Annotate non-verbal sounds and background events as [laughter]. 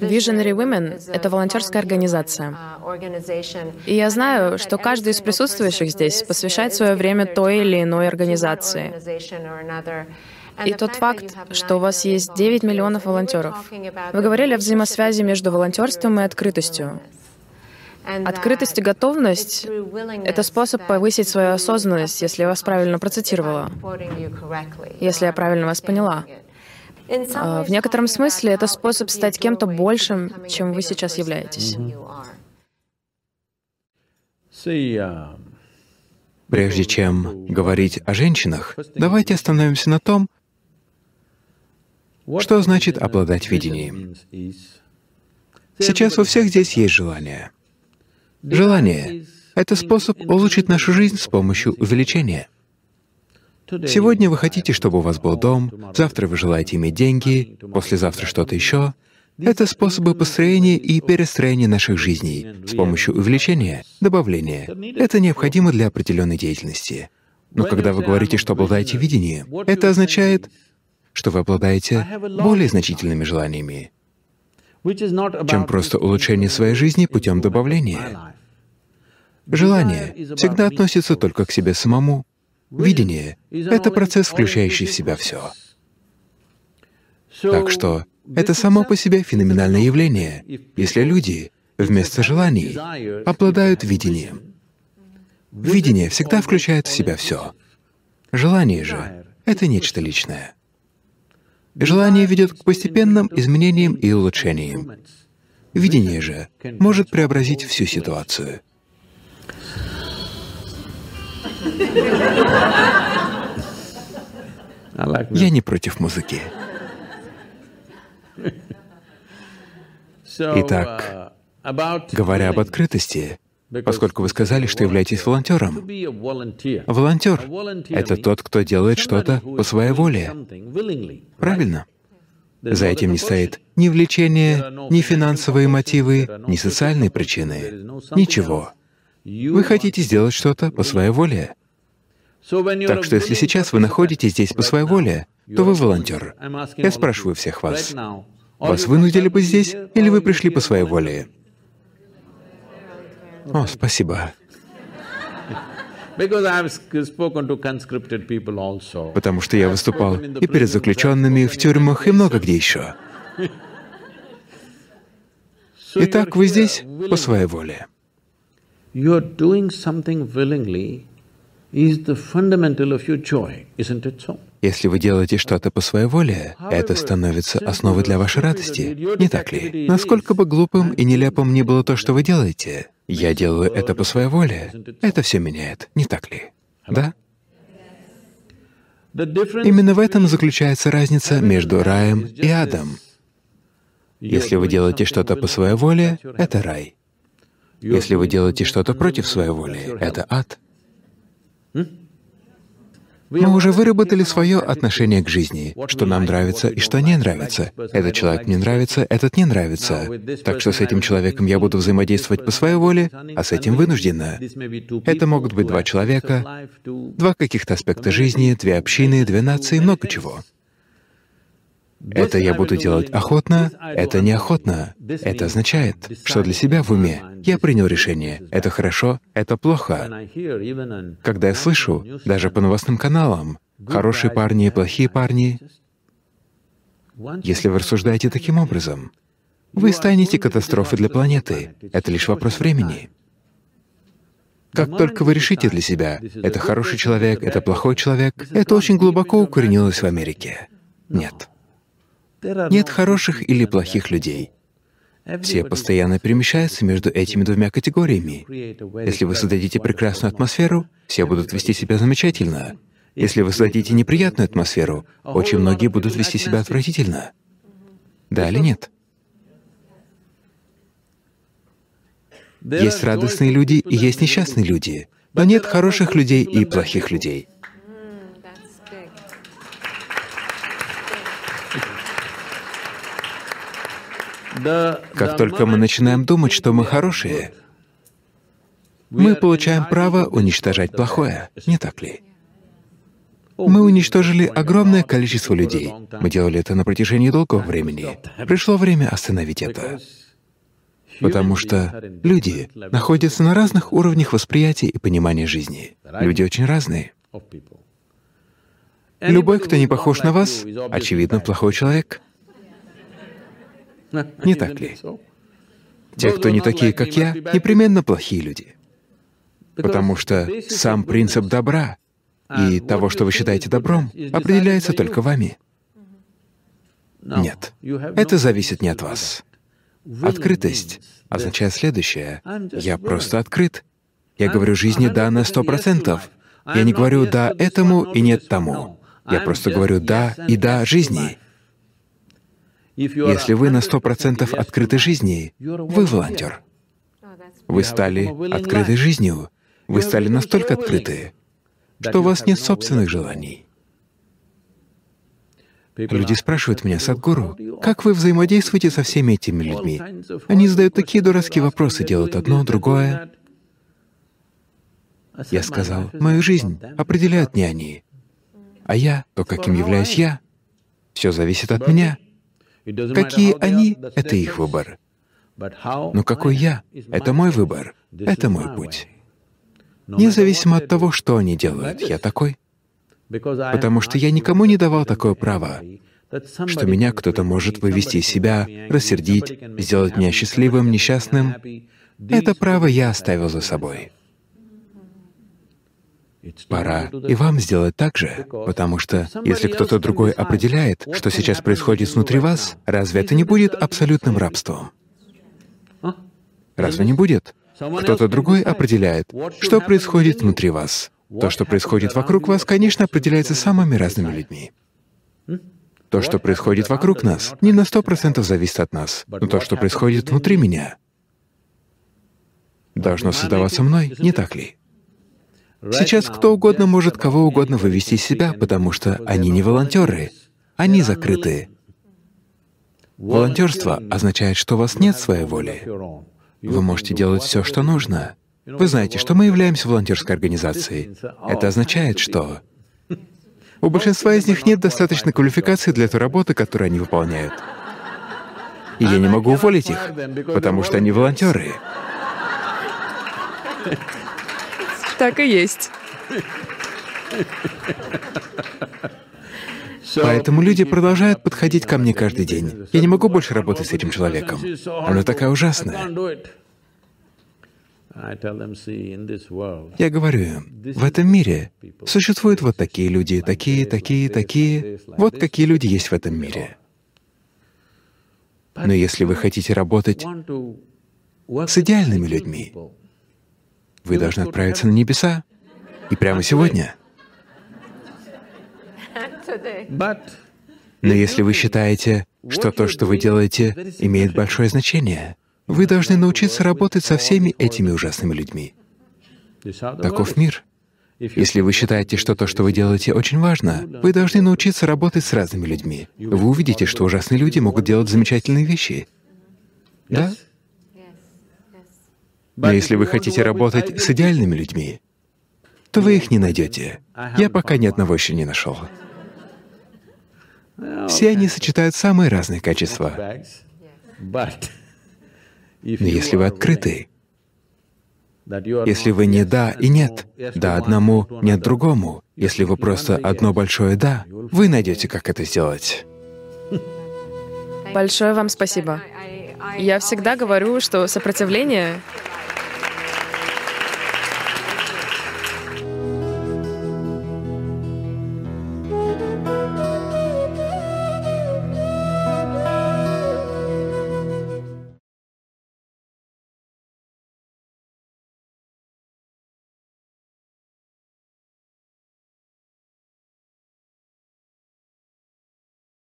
Visionary Women — это волонтерская организация. И я знаю, что каждый из присутствующих здесь посвящает свое время той или иной организации. И тот факт, что у вас есть 9 миллионов волонтеров. Вы говорили о взаимосвязи между волонтерством и открытостью. Открытость и готовность — это способ повысить свою осознанность, если я вас правильно процитировала, если я правильно вас поняла. А, в некотором смысле это способ стать кем-то большим, чем вы сейчас являетесь. Прежде чем говорить о женщинах, давайте остановимся на том, что значит обладать видением. Сейчас у всех здесь есть желание. Желание — это способ улучшить нашу жизнь с помощью увеличения — Сегодня вы хотите, чтобы у вас был дом, завтра вы желаете иметь деньги, послезавтра что-то еще. Это способы построения и перестроения наших жизней с помощью увеличения, добавления. Это необходимо для определенной деятельности. Но когда вы говорите, что обладаете видением, это означает, что вы обладаете более значительными желаниями, чем просто улучшение своей жизни путем добавления. Желание всегда относится только к себе самому. Видение — это процесс, включающий в себя все. Так что это само по себе феноменальное явление, если люди вместо желаний обладают видением. Видение всегда включает в себя все. Желание же — это нечто личное. Желание ведет к постепенным изменениям и улучшениям. Видение же может преобразить всю ситуацию. Я не против музыки. Итак, говоря об открытости, поскольку вы сказали, что являетесь волонтером, волонтер — это тот, кто делает что-то по своей воле. Правильно? За этим не стоит ни влечение, ни финансовые мотивы, ни социальные причины, ничего. Вы хотите сделать что-то по своей воле. Так что если сейчас вы находитесь здесь по своей воле, то вы волонтер. Я спрашиваю всех вас, вас вынудили бы здесь, или вы пришли по своей воле? О, спасибо. Потому что я выступал и перед заключенными, в тюрьмах, и много где еще. Итак, вы здесь по своей воле. Если вы делаете что-то по своей воле, это становится основой для вашей радости, не так ли? Насколько бы глупым и нелепым ни было то, что вы делаете, я делаю это по своей воле, это все меняет, не так ли? Да? Именно в этом заключается разница между раем и адом. Если вы делаете что-то по своей воле, это рай. Если вы делаете что-то против своей воли, это ад. Мы уже выработали свое отношение к жизни, что нам нравится и что не нравится. Этот человек мне нравится, этот не нравится. Так что с этим человеком я буду взаимодействовать по своей воле, а с этим вынужденно. Это могут быть два человека, два каких-то аспекта жизни, две общины, две нации, много чего. Это я буду делать охотно, это неохотно. Это означает, что для себя в уме я принял решение, это хорошо, это плохо. Когда я слышу, даже по новостным каналам, хорошие парни и плохие парни, если вы рассуждаете таким образом, вы станете катастрофой для планеты. Это лишь вопрос времени. Как только вы решите для себя, это хороший человек, это плохой человек, это очень глубоко укоренилось в Америке. Нет. Нет хороших или плохих людей. Все постоянно перемещаются между этими двумя категориями. Если вы создадите прекрасную атмосферу, все будут вести себя замечательно. Если вы создадите неприятную атмосферу, очень многие будут вести себя отвратительно. Да или нет? Есть радостные люди и есть несчастные люди, но нет хороших людей и плохих людей. Как только мы начинаем думать, что мы хорошие, мы получаем право уничтожать плохое, не так ли? Мы уничтожили огромное количество людей. Мы делали это на протяжении долгого времени. Пришло время остановить это. Потому что люди находятся на разных уровнях восприятия и понимания жизни. Люди очень разные. Любой, кто не похож на вас, очевидно, плохой человек. [laughs] Не так ли? Те, кто не такие, как я, непременно плохие люди. Потому что сам принцип добра и того, что вы считаете добром, определяется только вами. Нет, это зависит не от вас. Открытость означает следующее. Я просто открыт. Я говорю жизни «да» на сто процентов. Я не говорю «да» этому и «нет» тому. Я просто говорю «да» и «да» жизни. Если вы на сто процентов открыты жизни, вы волонтер. Вы стали открытой жизнью. Вы стали настолько открыты, что у вас нет собственных желаний. Люди спрашивают меня, Садгуру, как вы взаимодействуете со всеми этими людьми? Они задают такие дурацкие вопросы, делают одно, другое. Я сказал, мою жизнь определяют не они, а я, то, каким являюсь я. Все зависит от меня. Какие они — это их выбор. Но какой я — это мой выбор, это мой путь. Независимо от того, что они делают, я такой. Потому что я никому не давал такое право, что меня кто-то может вывести из себя, рассердить, сделать меня счастливым, несчастным. Это право я оставил за собой. Пора и вам сделать так же, потому что если кто-то другой определяет, что сейчас происходит внутри вас, разве это не будет абсолютным рабством? Разве не будет? Кто-то другой определяет, что происходит внутри вас. То, что происходит вокруг вас, конечно, определяется самыми разными людьми. То, что происходит вокруг нас, не на сто процентов зависит от нас, но то, что происходит внутри меня, должно создаваться мной, не так ли? Сейчас кто угодно может кого угодно вывести из себя, потому что они не волонтеры, они закрыты. Волонтерство означает, что у вас нет своей воли. Вы можете делать все, что нужно. Вы знаете, что мы являемся волонтерской организацией. Это означает, что [laughs] у большинства из них нет достаточной квалификации для той работы, которую они выполняют. [laughs] И я не могу уволить их, потому что они волонтеры. [laughs] Так и есть. [laughs] Поэтому люди продолжают подходить ко мне каждый день. Я не могу больше работать с этим человеком. Она такая ужасная. Я говорю им, в этом мире существуют вот такие люди, такие, такие, такие. Вот какие люди есть в этом мире. Но если вы хотите работать с идеальными людьми, вы должны отправиться на небеса. И прямо сегодня. Но если вы считаете, что то, что вы делаете, имеет большое значение, вы должны научиться работать со всеми этими ужасными людьми. Таков мир. Если вы считаете, что то, что вы делаете, очень важно, вы должны научиться работать с разными людьми. Вы увидите, что ужасные люди могут делать замечательные вещи. Да? Но если вы хотите работать с идеальными людьми, то вы их не найдете. Я пока ни одного еще не нашел. Все они сочетают самые разные качества. [laughs] Но если вы открыты, если вы не «да» и «нет», «да» одному, «нет» другому, если вы просто одно большое «да», вы найдете, как это сделать. Большое вам спасибо. Я всегда говорю, что сопротивление